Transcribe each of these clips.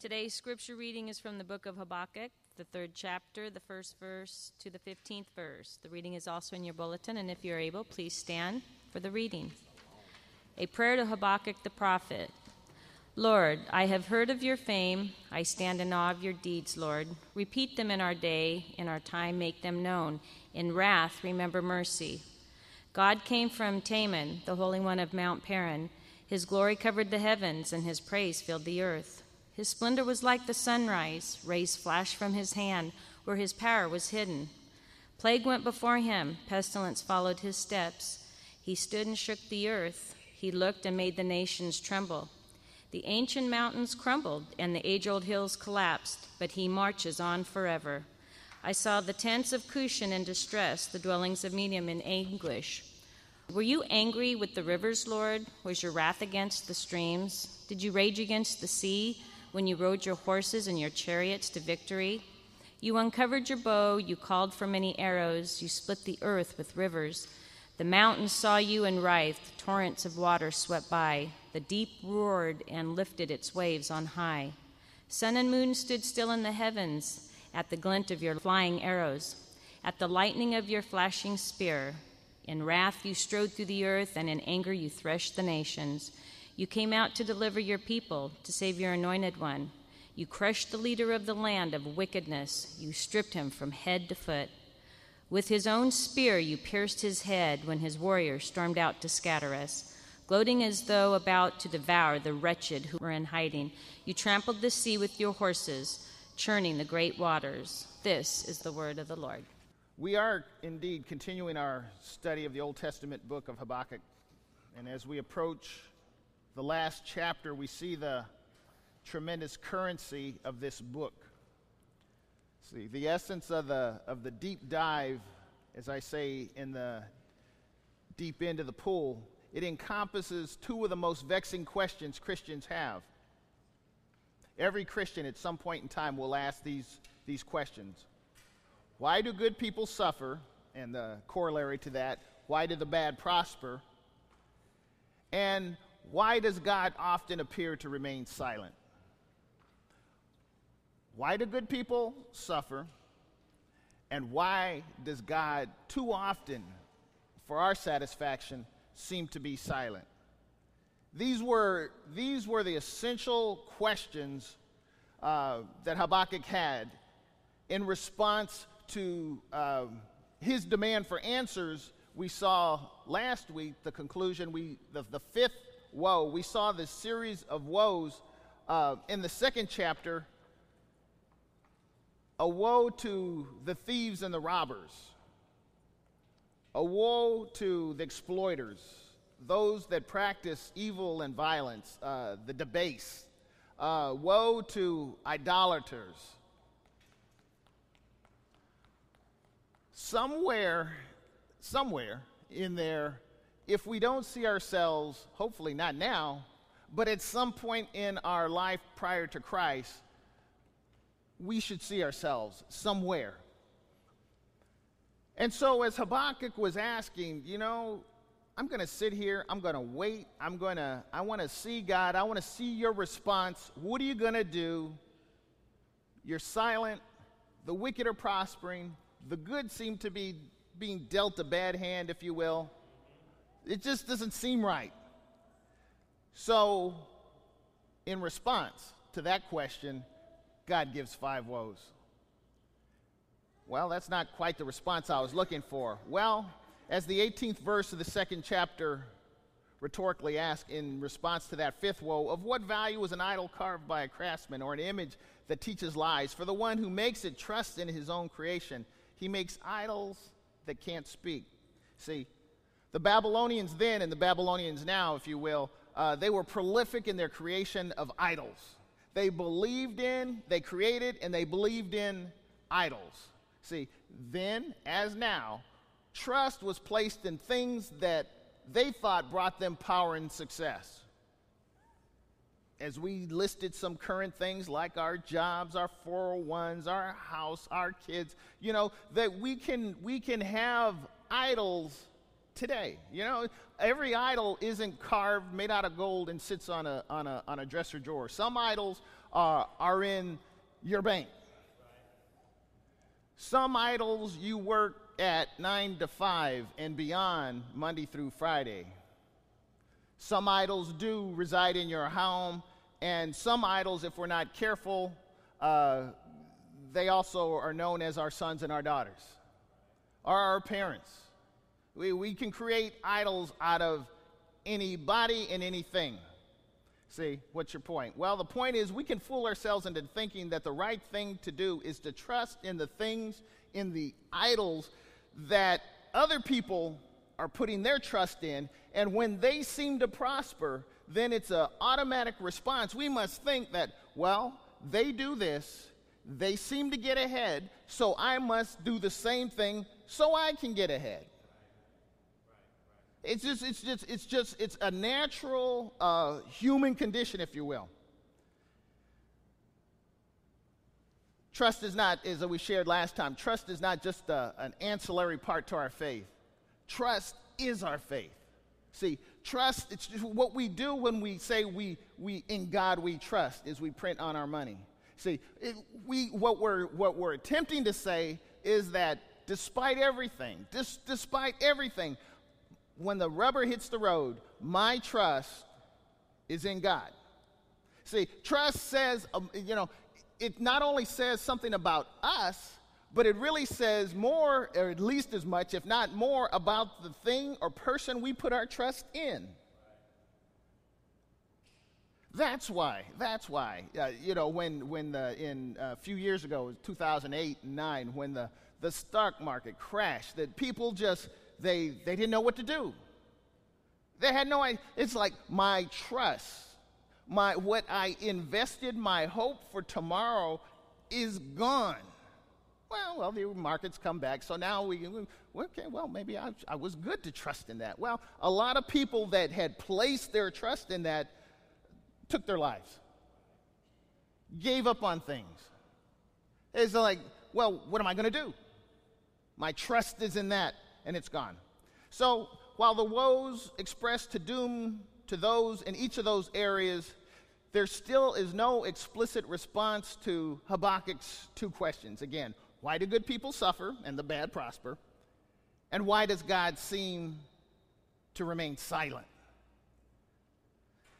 Today's scripture reading is from the book of Habakkuk, the third chapter, the first verse to the 15th verse. The reading is also in your bulletin, and if you're able, please stand for the reading. A prayer to Habakkuk the prophet. Lord, I have heard of your fame. I stand in awe of your deeds, Lord. Repeat them in our day, in our time, make them known. In wrath, remember mercy. God came from Teman, the Holy One of Mount Paran. His glory covered the heavens, and his praise filled the earth. His splendor was like the sunrise, rays flashed from his hand, where his power was hidden. Plague went before him, pestilence followed his steps. He stood and shook the earth. He looked and made the nations tremble. The ancient mountains crumbled and the age old hills collapsed, but he marches on forever. I saw the tents of Cushan in distress, the dwellings of Midian in anguish. Were you angry with the rivers, Lord? Was your wrath against the streams? Did you rage against the sea? When you rode your horses and your chariots to victory. You uncovered your bow, you called for many arrows, you split the earth with rivers. The mountains saw you and writhed, torrents of water swept by. The deep roared and lifted its waves on high. Sun and moon stood still in the heavens at the glint of your flying arrows, at the lightning of your flashing spear. In wrath you strode through the earth, and in anger you threshed the nations. You came out to deliver your people, to save your anointed one. You crushed the leader of the land of wickedness. You stripped him from head to foot. With his own spear, you pierced his head when his warriors stormed out to scatter us. Gloating as though about to devour the wretched who were in hiding, you trampled the sea with your horses, churning the great waters. This is the word of the Lord. We are indeed continuing our study of the Old Testament book of Habakkuk. And as we approach the last chapter, we see the tremendous currency of this book. See, the essence of the, of the deep dive, as I say, in the deep end of the pool, it encompasses two of the most vexing questions Christians have. Every Christian at some point in time will ask these, these questions Why do good people suffer? And the corollary to that, why do the bad prosper? And why does God often appear to remain silent? Why do good people suffer? And why does God too often, for our satisfaction, seem to be silent? These were, these were the essential questions uh, that Habakkuk had in response to uh, his demand for answers. We saw last week the conclusion, we, the, the fifth woe. We saw this series of woes uh, in the second chapter a woe to the thieves and the robbers, a woe to the exploiters, those that practice evil and violence, uh, the debased, uh, woe to idolaters. Somewhere, somewhere in there, if we don't see ourselves, hopefully not now, but at some point in our life prior to Christ, we should see ourselves somewhere. And so, as Habakkuk was asking, you know, I'm going to sit here, I'm going to wait, I'm going to, I want to see God, I want to see your response. What are you going to do? You're silent, the wicked are prospering, the good seem to be being dealt a bad hand, if you will. It just doesn't seem right. So, in response to that question, God gives five woes. Well, that's not quite the response I was looking for. Well, as the 18th verse of the second chapter rhetorically asks in response to that fifth woe, of what value is an idol carved by a craftsman or an image that teaches lies? For the one who makes it trusts in his own creation. He makes idols that can't speak. See, the Babylonians then and the Babylonians now, if you will, uh, they were prolific in their creation of idols. They believed in, they created, and they believed in idols. See, then as now, trust was placed in things that they thought brought them power and success. As we listed some current things like our jobs, our 401s, our house, our kids, you know, that we can we can have idols today. You know, every idol isn't carved, made out of gold, and sits on a, on a, on a dresser drawer. Some idols are, are in your bank. Some idols you work at 9 to 5 and beyond, Monday through Friday. Some idols do reside in your home, and some idols, if we're not careful, uh, they also are known as our sons and our daughters, or our parents. We, we can create idols out of anybody and anything. See, what's your point? Well, the point is we can fool ourselves into thinking that the right thing to do is to trust in the things, in the idols that other people are putting their trust in, and when they seem to prosper, then it's an automatic response. We must think that, well, they do this, they seem to get ahead, so I must do the same thing so I can get ahead. It's just, it's just, it's just, it's a natural uh, human condition, if you will. Trust is not, as we shared last time, trust is not just a, an ancillary part to our faith. Trust is our faith. See, trust, it's what we do when we say we, we in God we trust, is we print on our money. See, it, we, what, we're, what we're attempting to say is that despite everything, dis, despite everything, when the rubber hits the road, my trust is in God. See, trust says, um, you know, it not only says something about us, but it really says more, or at least as much, if not more, about the thing or person we put our trust in. That's why. That's why. Uh, you know, when when the, in a few years ago, 2008 and 9, when the the stock market crashed, that people just they, they didn't know what to do. They had no idea. It's like my trust, my, what I invested, my hope for tomorrow is gone. Well, well, the markets come back, so now we, okay, well, maybe I, I was good to trust in that. Well, a lot of people that had placed their trust in that took their lives, gave up on things. It's like, well, what am I going to do? My trust is in that and it's gone. So while the woes express to doom to those in each of those areas, there still is no explicit response to Habakkuk's two questions. Again, why do good people suffer and the bad prosper? And why does God seem to remain silent?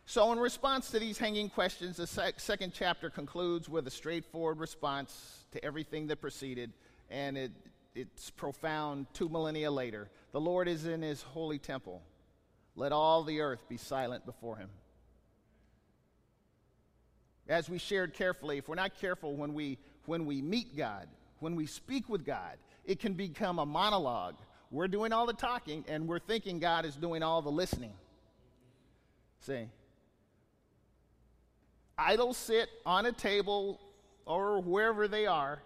So, in response to these hanging questions, the sec- second chapter concludes with a straightforward response to everything that preceded, and it it's profound two millennia later. The Lord is in his holy temple. Let all the earth be silent before him. As we shared carefully, if we're not careful when we, when we meet God, when we speak with God, it can become a monologue. We're doing all the talking and we're thinking God is doing all the listening. See? Idols sit on a table or wherever they are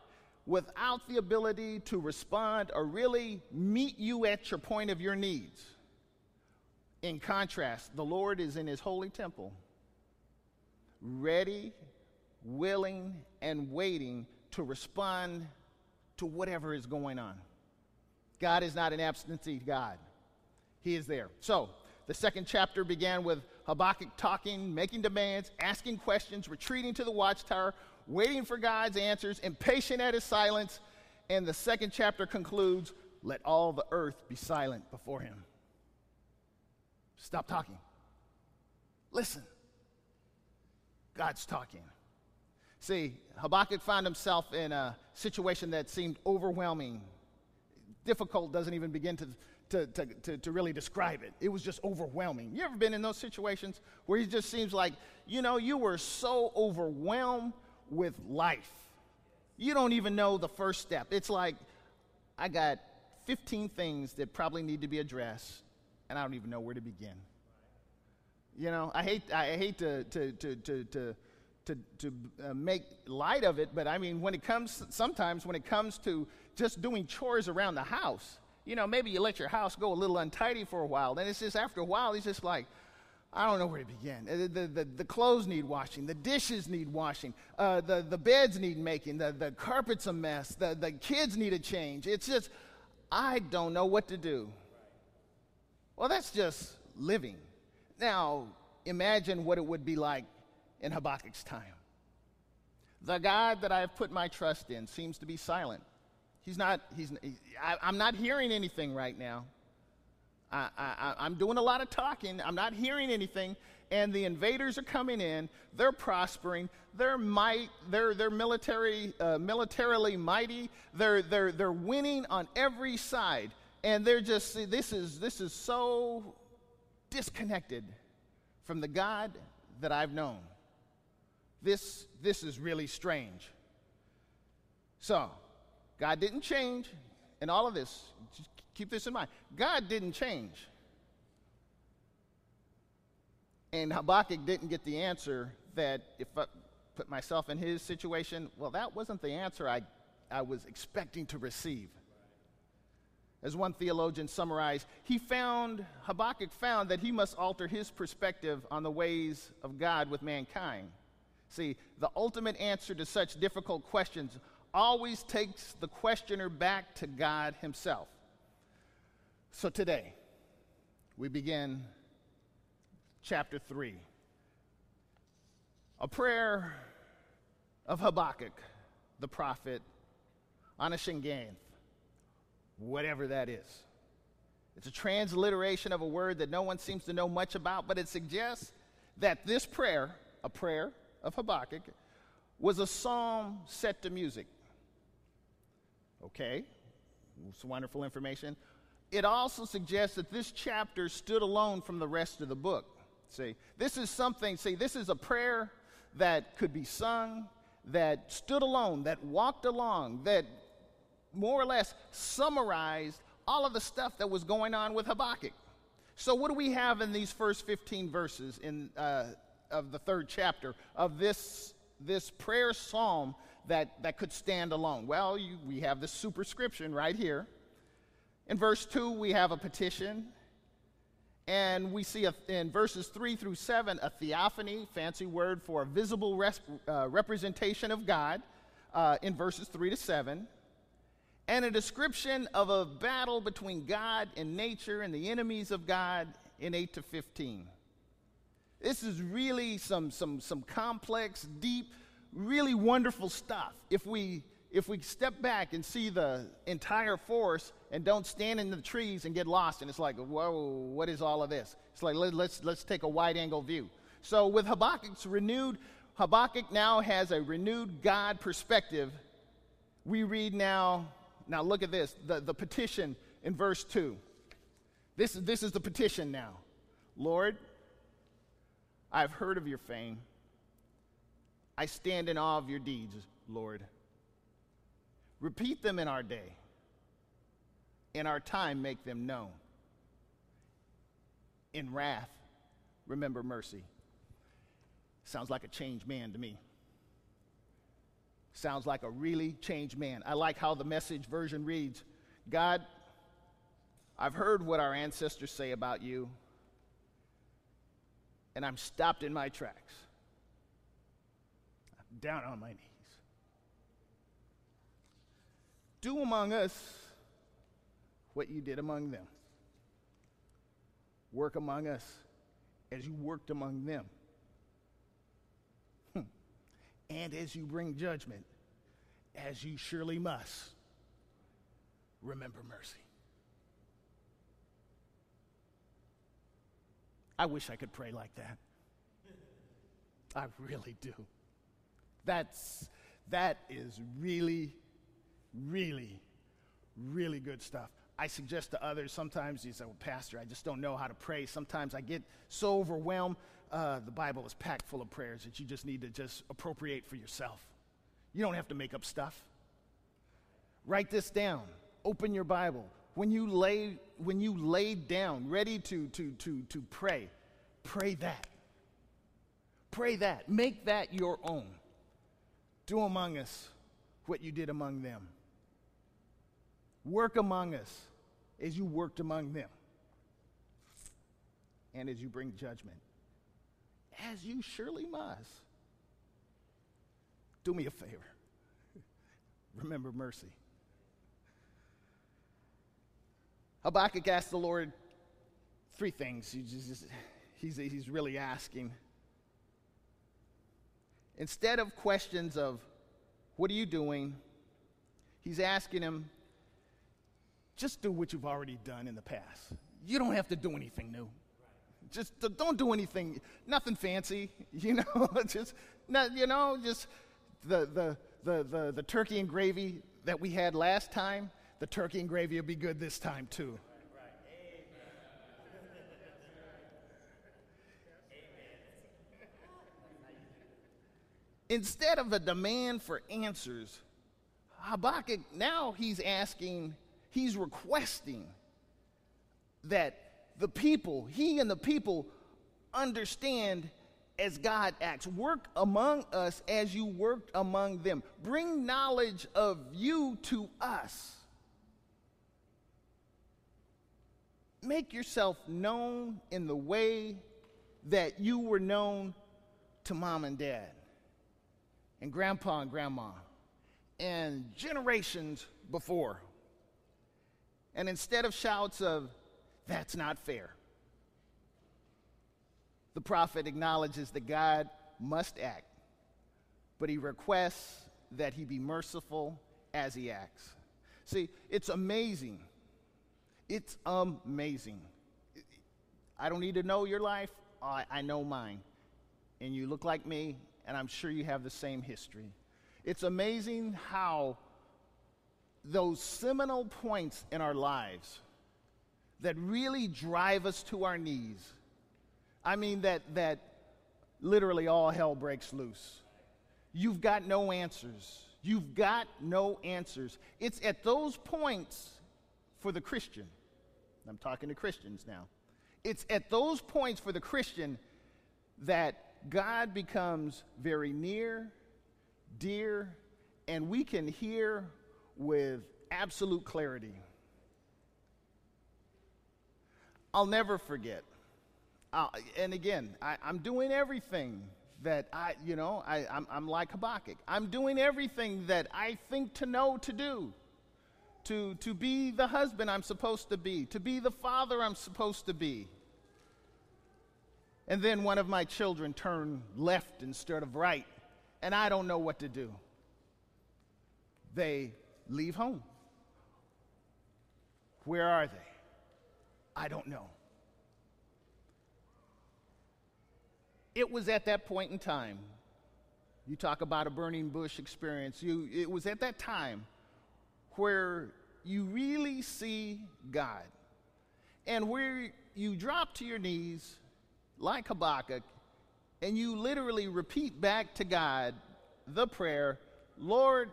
without the ability to respond or really meet you at your point of your needs. In contrast, the Lord is in his holy temple, ready, willing, and waiting to respond to whatever is going on. God is not an absentee God, He is there. So, the second chapter began with Habakkuk talking, making demands, asking questions, retreating to the watchtower, waiting for God's answers, impatient at his silence. And the second chapter concludes let all the earth be silent before him. Stop talking. Listen. God's talking. See, Habakkuk found himself in a situation that seemed overwhelming. Difficult doesn't even begin to, to, to, to, to really describe it. It was just overwhelming. You ever been in those situations where it just seems like, you know, you were so overwhelmed with life. You don't even know the first step. It's like, I got 15 things that probably need to be addressed, and I don't even know where to begin. You know, I hate, I hate to, to, to, to, to, to, to uh, make light of it, but I mean, when it comes, sometimes when it comes to just doing chores around the house, you know, maybe you let your house go a little untidy for a while. Then it's just after a while, it's just like, I don't know where to begin. The, the, the, the clothes need washing, the dishes need washing, uh, the, the beds need making, the, the carpet's a mess, the, the kids need a change. It's just, I don't know what to do. Well, that's just living. Now, imagine what it would be like in Habakkuk's time. The God that I have put my trust in seems to be silent. He's not, he's, I, am not hearing anything right now. I, I, I'm doing a lot of talking. I'm not hearing anything. And the invaders are coming in. They're prospering. They're might. They're, they're military, uh, militarily mighty. They're, they're, they're winning on every side. And they're just, this is, this is so disconnected from the God that I've known. This, this is really strange. So, God didn't change in all of this. Just keep this in mind. God didn't change. And Habakkuk didn't get the answer that if I put myself in his situation, well, that wasn't the answer I, I was expecting to receive. As one theologian summarized, he found, Habakkuk found that he must alter his perspective on the ways of God with mankind. See, the ultimate answer to such difficult questions always takes the questioner back to God Himself. So today, we begin chapter 3. A prayer of Habakkuk, the prophet, on a Shigionoth, whatever that is. It's a transliteration of a word that no one seems to know much about, but it suggests that this prayer, a prayer of Habakkuk, was a psalm set to music. Okay, it's wonderful information. It also suggests that this chapter stood alone from the rest of the book. See, this is something, see, this is a prayer that could be sung, that stood alone, that walked along, that more or less summarized all of the stuff that was going on with Habakkuk. So, what do we have in these first 15 verses in, uh, of the third chapter of this, this prayer psalm that, that could stand alone? Well, you, we have the superscription right here. In verse 2, we have a petition. And we see a, in verses 3 through 7 a theophany, fancy word for a visible res, uh, representation of God, uh, in verses 3 to 7. And a description of a battle between God and nature and the enemies of God in 8 to 15. This is really some, some, some complex, deep, really wonderful stuff. If we, if we step back and see the entire forest and don't stand in the trees and get lost, and it's like, whoa, what is all of this? It's like, let, let's, let's take a wide angle view. So with Habakkuk's renewed, Habakkuk now has a renewed God perspective. We read now, now look at this, the, the petition in verse 2. This, this is the petition now. Lord, I've heard of your fame. I stand in awe of your deeds, Lord. Repeat them in our day. In our time, make them known. In wrath, remember mercy. Sounds like a changed man to me. Sounds like a really changed man. I like how the message version reads God, I've heard what our ancestors say about you and I'm stopped in my tracks. Down on my knees. Do among us what you did among them. Work among us as you worked among them. Hmm. And as you bring judgment, as you surely must, remember mercy. I wish I could pray like that. I really do. That's, that is really, really, really good stuff. I suggest to others sometimes you say, well, Pastor, I just don't know how to pray. Sometimes I get so overwhelmed. Uh, the Bible is packed full of prayers that you just need to just appropriate for yourself. You don't have to make up stuff. Write this down. Open your Bible when you lay when you lay down ready to to to to pray pray that pray that make that your own do among us what you did among them. Work among us as you worked among them. And as you bring judgment. As you surely must. Do me a favor. Remember mercy. Habakkuk asked the Lord three things. He's, he's, he's really asking. Instead of questions of What are you doing? He's asking him, just do what you've already done in the past. You don't have to do anything new. Just don't do anything, nothing fancy, you know, just, not, you know, just the, the, the, the, the turkey and gravy that we had last time, the turkey and gravy will be good this time too. Instead of a demand for answers, Habakkuk now he's asking, he's requesting that the people, he and the people, understand as God acts. Work among us as you worked among them. Bring knowledge of you to us. Make yourself known in the way that you were known to mom and dad, and grandpa and grandma, and generations before. And instead of shouts of, that's not fair. The prophet acknowledges that God must act, but he requests that he be merciful as he acts. See, it's amazing. It's amazing. I don't need to know your life, I, I know mine. And you look like me, and I'm sure you have the same history. It's amazing how those seminal points in our lives that really drive us to our knees. I mean, that, that literally all hell breaks loose. You've got no answers. You've got no answers. It's at those points for the Christian. I'm talking to Christians now. It's at those points for the Christian that God becomes very near, dear, and we can hear with absolute clarity. I'll never forget. Uh, and again, I, am doing everything that I, you know, I, I'm, I'm like Habakkuk. I'm doing everything that I think to know to do. To, to be the husband I'm supposed to be, to be the father I'm supposed to be. And then one of my children turned left instead of right, and I don't know what to do. They leave home. Where are they? I don't know. It was at that point in time. You talk about a burning bush experience. You, it was at that time where you really see God and where you drop to your knees like Habakkuk and you literally repeat back to God the prayer Lord,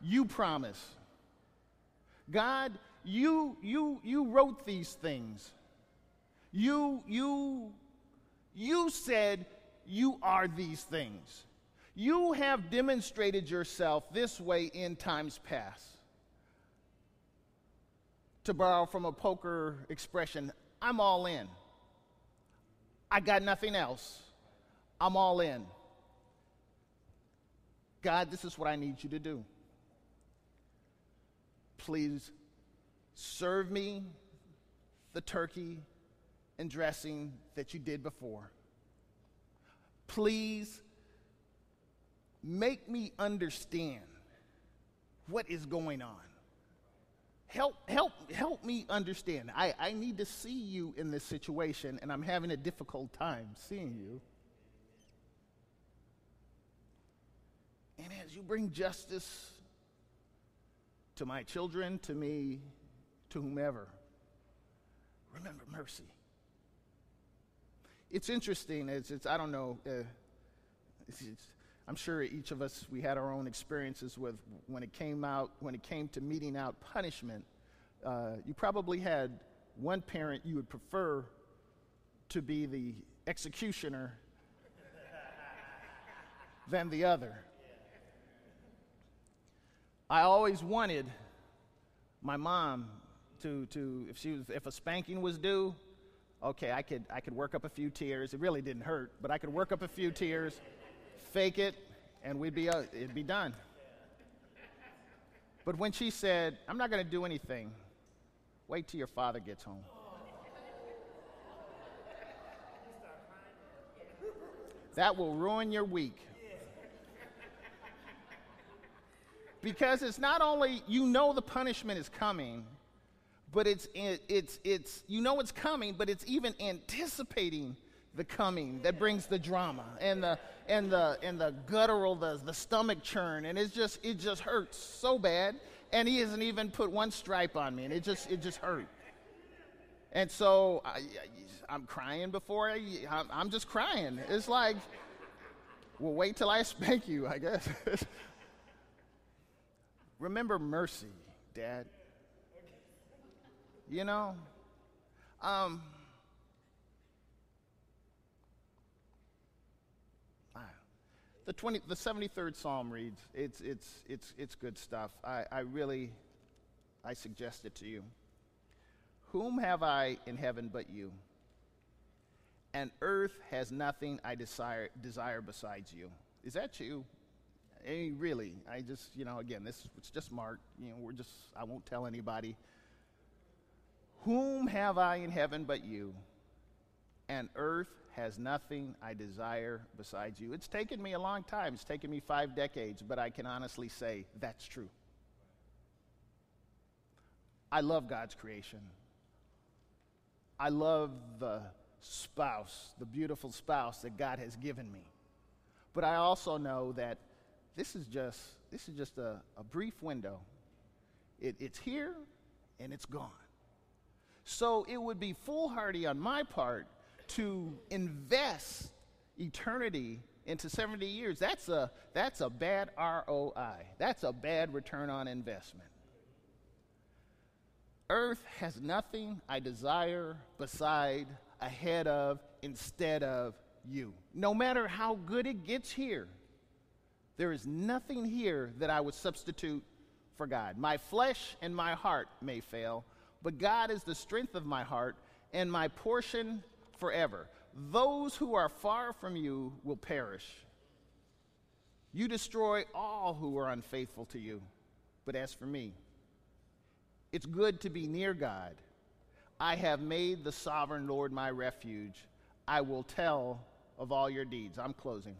you promise. God, you, you, you wrote these things. You, you, you said you are these things. You have demonstrated yourself this way in times past. To borrow from a poker expression, I'm all in. I got nothing else. I'm all in. God, this is what I need you to do. Please serve me the turkey and dressing that you did before. Please make me understand what is going on. Help, help, help me understand. I, I need to see you in this situation, and I'm having a difficult time seeing you. And as you bring justice to my children, to me, to whomever. Remember mercy. It's interesting. It's, it's I don't know. Uh, it's, it's, I'm sure each of us we had our own experiences with when it came out when it came to meeting out punishment. Uh, you probably had one parent you would prefer to be the executioner than the other. I always wanted my mom to, to if she was if a spanking was due, okay, I could I could work up a few tears. It really didn't hurt, but I could work up a few tears, fake it, and we'd be uh, it'd be done. But when she said, "I'm not going to do anything," wait till your father gets home. That will ruin your week. because it's not only you know the punishment is coming, but it's it's it's you know it's coming, but it's even anticipating the coming that brings the drama and the and the and the guttural the, the stomach churn. And it's just it just hurts so bad. And he hasn't even put one stripe on me. And it just it just hurt. And so I, am crying before I, I'm, I'm just crying. It's like well wait till I spank you I guess. Remember mercy dad. You know? Um the 20 the 73rd psalm reads it's it's it's it's good stuff. I i really i suggest it to you. Whom have i in heaven but you? And earth has nothing i desire desire besides you. Is that you? I mean, really. I just you know again this it's just mark. You know we're just i won't tell anybody. Whom have i in heaven but you? And earth has nothing I desire besides you. It's taken me a long time. It's taken me five decades, but I can honestly say that's true. I love God's creation. I love the spouse, the beautiful spouse that God has given me. But I also know that this is just, this is just a, a brief window. It, it's here and it's gone. So it would be foolhardy on my part to invest eternity into 70 years, that's a, that's a bad ROI. That's a bad return on investment. Earth has nothing I desire beside, ahead of, instead of you. No matter how good it gets here, there is nothing here that I would substitute for God. My flesh and my heart may fail, but God is the strength of my heart and my portion forever. Those who are far from you will perish. You destroy all who are unfaithful to you. But as for me, it's good to be near God. I have made the sovereign Lord my refuge. I will tell of all your deeds. I'm closing.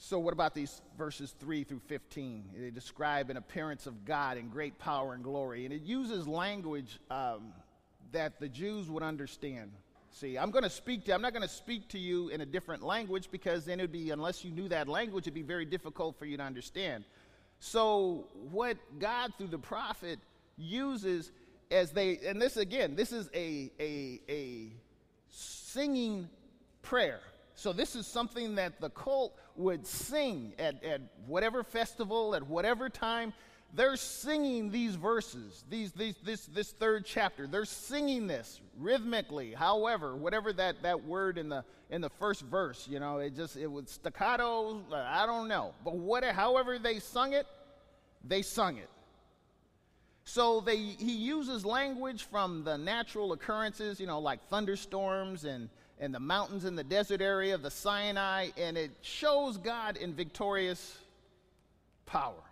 So, what about these verses 3 through 15? They describe an appearance of God in great power and glory. And it uses language um, that the Jews would understand. See, I'm going to speak to I'm not going to speak to you in a different language because then it'd be unless you knew that language it'd be very difficult for you to understand. So, what God through the prophet uses as they and this again, this is a a a singing prayer. So this is something that the cult would sing at, at whatever festival, at whatever time they're singing these verses, these, these, this, this third chapter. They're singing this rhythmically. However, whatever that, that word in the, in the first verse, you know, it just, it was staccato, I don't know. But whatever, however they sung it, they sung it. So they, he uses language from the natural occurrences, you know, like thunderstorms and, and the mountains in the desert area of the Sinai, and it shows God in victorious power.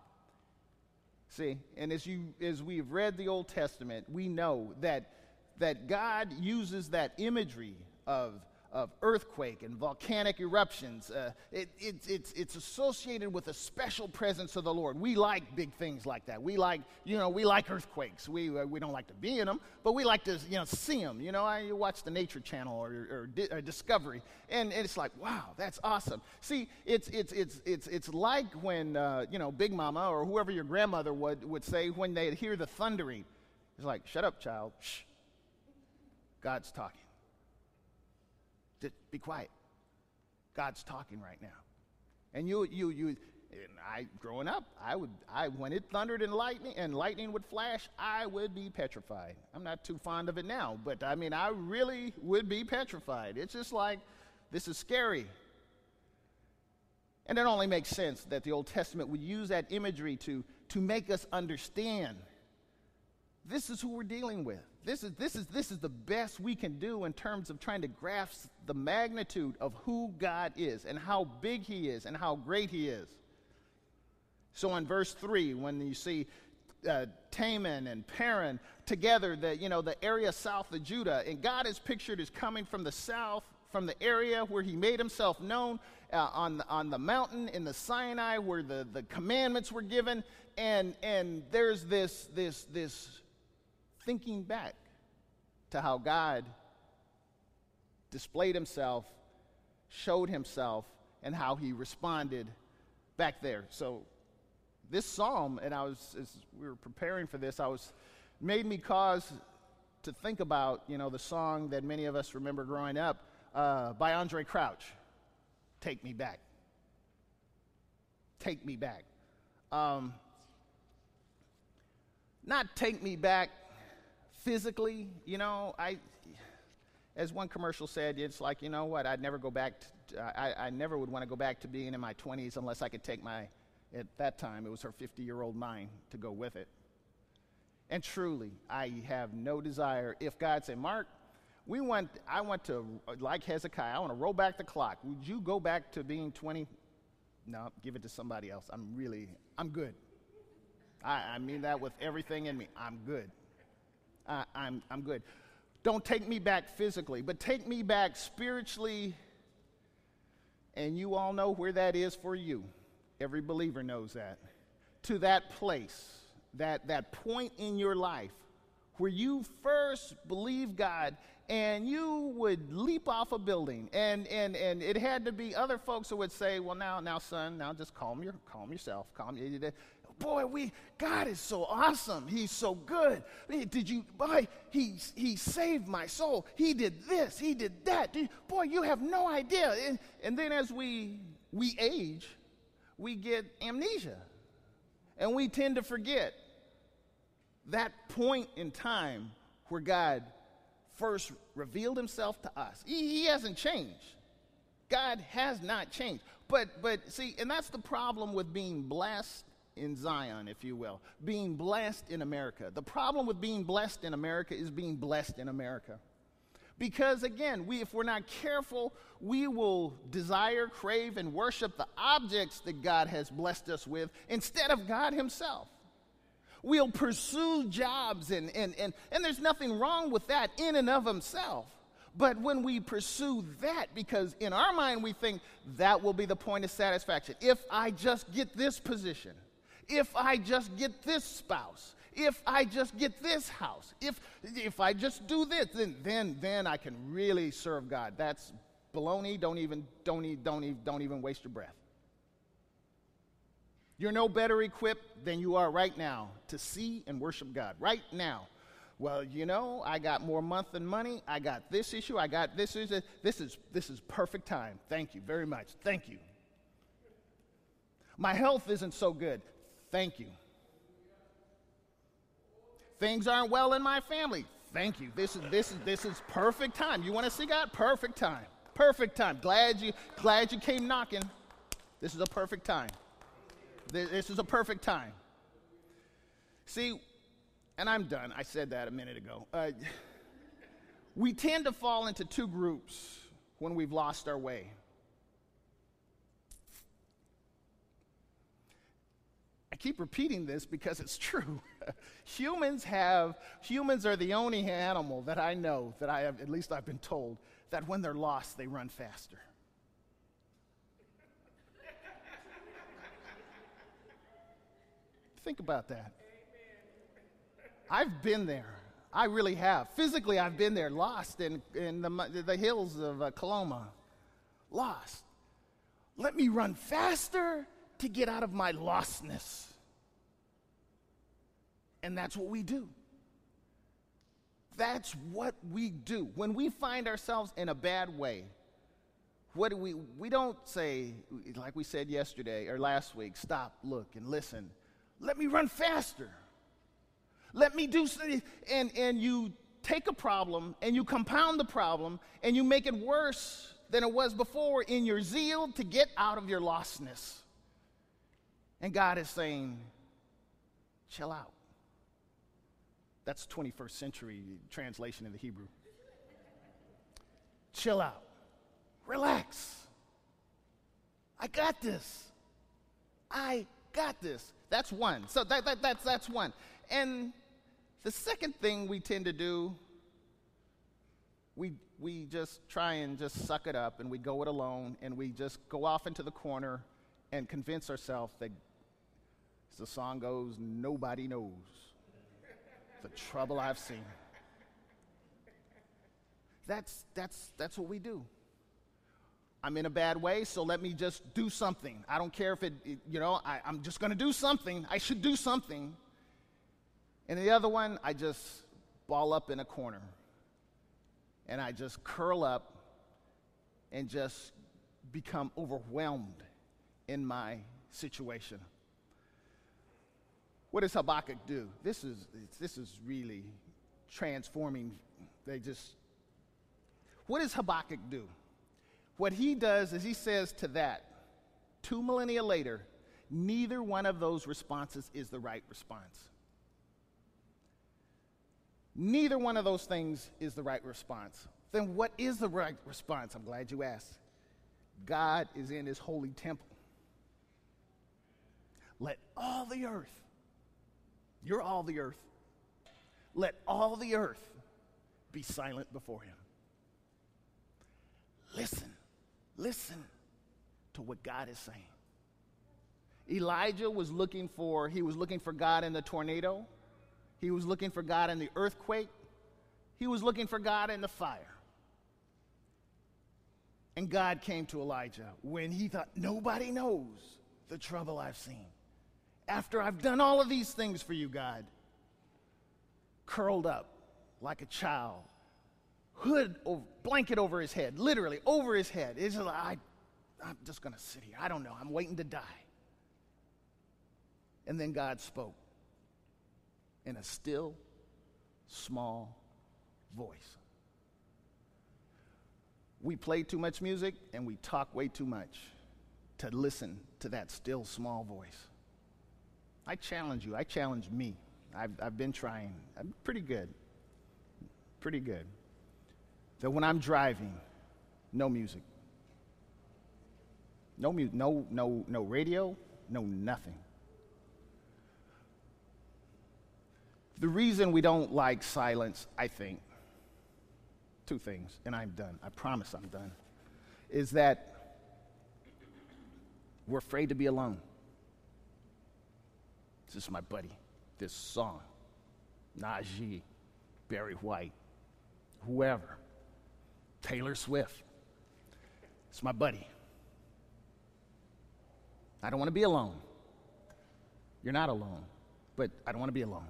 See, and as you as we've read the Old Testament, we know that that God uses that imagery of of earthquake and volcanic eruptions. Uh, it, it, it's, it's associated with a special presence of the Lord. We like big things like that. We like, you know, we like earthquakes. We, uh, we don't like to be in them, but we like to, you know, see them. You know, I watch the Nature Channel or, or, or Discovery, and, and, it's like, wow, that's awesome. See, it's, it's, it's, it's, it's like when, uh, you know, Big Mama or whoever your grandmother would, would say when they hear the thundering. It's like, shut up, child. Shh. God's talking. Just be quiet. God's talking right now. And you, you, you, and I, growing up, I would, I, when it thundered and lightning, and lightning would flash, I would be petrified. I'm not too fond of it now, but I mean, I really would be petrified. It's just like, this is scary. And it only makes sense that the Old Testament would use that imagery to, to make us understand this is who we're dealing with. This is, this, is, this is the best we can do in terms of trying to grasp the magnitude of who God is and how big He is and how great He is. So in verse 3, when you see uh, Teman and Paran together, the, you know, the area south of Judah, and God is pictured as coming from the south, from the area where He made Himself known, uh, on, the, on the mountain in the Sinai where the, the commandments were given. And, and there's this, this, this thinking back to how God displayed himself, showed himself, and how he responded back there. So this psalm, and I was, as we were preparing for this, I was, made me cause to think about, you know, the song that many of us remember growing up uh, by Andraé Crouch, Take Me Back. Take Me Back. Um, not take me back physically, you know, I, as one commercial said, it's like, you know what, I'd never go back, to, I, I never would want to go back to being in my 20s unless I could take my, at that time, it was her 50 year old mind to go with it. And truly, I have no desire. If God said, Mark, we want, I want to, like Hezekiah, I want to roll back the clock. Would you go back to being 20? No, give it to somebody else. I'm really, I'm good. I, I mean that with everything in me. I'm good. I, I'm, I'm good. Don't take me back physically, but take me back spiritually. And you all know where that is for you. Every believer knows that. To that place that, that point in your life where you first believe God and you would leap off a building and, and, and it had to be other folks who would say well now now son now just calm your calm yourself calm boy we god is so awesome he's so good did you boy he, he saved my soul he did this he did that boy you have no idea and, and then as we we age we get amnesia and we tend to forget that point in time where God first revealed himself to us. He, he, hasn't changed. God has not changed. But but see, and that's the problem with being blessed in Zion, if you will. Being blessed in America. The problem with being blessed in America is being blessed in America. Because again, we if we're not careful, we will desire, crave, and worship the objects that God has blessed us with instead of God Himself. We'll pursue jobs, and, and, and, and there's nothing wrong with that in and of himself. But when we pursue that, because in our mind we think that will be the point of satisfaction. If I just get this position, if I just get this spouse, if I just get this house, if, if I just do this, then, then, then I can really serve God. That's baloney. Don't even, don't, even, don't, even, don't even waste your breath. You're no better equipped than you are right now to see and worship God. Right now. Well, you know, I got more month than money. I got this issue. I got this issue. This is this is perfect time. Thank you very much. Thank you. My health isn't so good. Thank you. Things aren't well in my family. Thank you. This is this is this is perfect time. You want to see God? Perfect time. Perfect time. Glad you glad you came knocking. This is a perfect time. This is a perfect time. See, and I'm done. I said that a minute ago. Uh, we tend to fall into two groups when we've lost our way. I keep repeating this because it's true. humans have humans are the only animal that I know that I have at least I've been told that when they're lost they run faster. Think about that. I've been there. I really have. Physically, I've been there, lost in, in the, the hills of uh, Coloma. Lost. Let me run faster to get out of my lostness. And that's what we do. That's what we do. When we find ourselves in a bad way, what do we we don't say like we said yesterday or last week, stop, look and listen. Let me run faster. Let me do something. And, and you take a problem and you compound the problem and you make it worse than it was before in your zeal to get out of your lostness. And God is saying, chill out. That's 21st century translation in the Hebrew. Chill out. Relax. I got this. I got this. That's one. So that, that, that's, that's one. And the second thing we tend to do we, we just try and just suck it up and we go it alone and we just go off into the corner and convince ourselves that, as the song goes, nobody knows the trouble I've seen. That's, that's, that's what we do. I'm in a bad way, so let me just do something. I don't care if it, you know, I, I'm just going to do something. I should do something. And the other one, I just ball up in a corner. And I just curl up and just become overwhelmed in my situation. What does Habakkuk do? This is, this is really transforming. They just, what does Habakkuk do? What he does is he says to that, two millennia later, neither one of those responses is the right response. Neither one of those things is the right response. Then what is the right response? I'm glad you asked. God is in his holy temple. Let all the earth, you're all the earth, let all the earth be silent before him. Listen, listen to what God is saying. Elijah was looking for, he was looking for God in the tornado. He was looking for God in the earthquake. He was looking for God in the fire. And God came to Elijah when he thought, nobody knows the trouble I've seen. After I've done all of these things for you, God, curled up like a child, hood, over, blanket over his head, literally over his head. It's like, I, I'm just going to sit here. I don't know. I'm waiting to die. And then God spoke in a still, small voice. We play too much music and we talk way too much to listen to that still, small voice. I challenge you, I challenge me. I've, I've been trying. I'm pretty good. Pretty good. That when I'm driving, no music. No music, no, no, no radio, no nothing. The reason we don't like silence, I think, two things, and I'm done. I promise I'm done. Is that we're afraid to be alone. This is my buddy. This song, Najee, Barry White, whoever, Taylor Swift. It's my buddy. I don't want to be alone. You're not alone, but I don't want to be alone.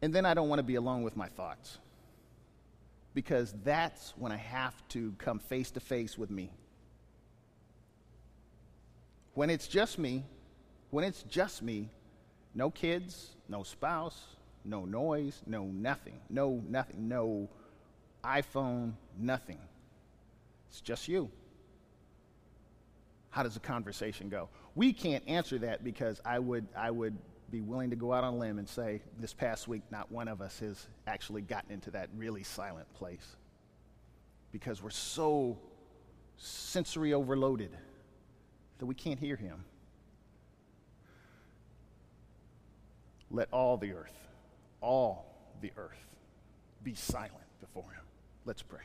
And then I don't want to be alone with my thoughts. Because that's when I have to come face to face with me. When it's just me, when it's just me, no kids, no spouse, no noise, no nothing, no nothing, no iPhone, nothing. It's just you. How does the conversation go? We can't answer that because I would, I would be willing to go out on a limb and say this past week, not one of us has actually gotten into that really silent place because we're so sensory overloaded that we can't hear him. Let all the earth, all the earth, be silent before him. Let's pray.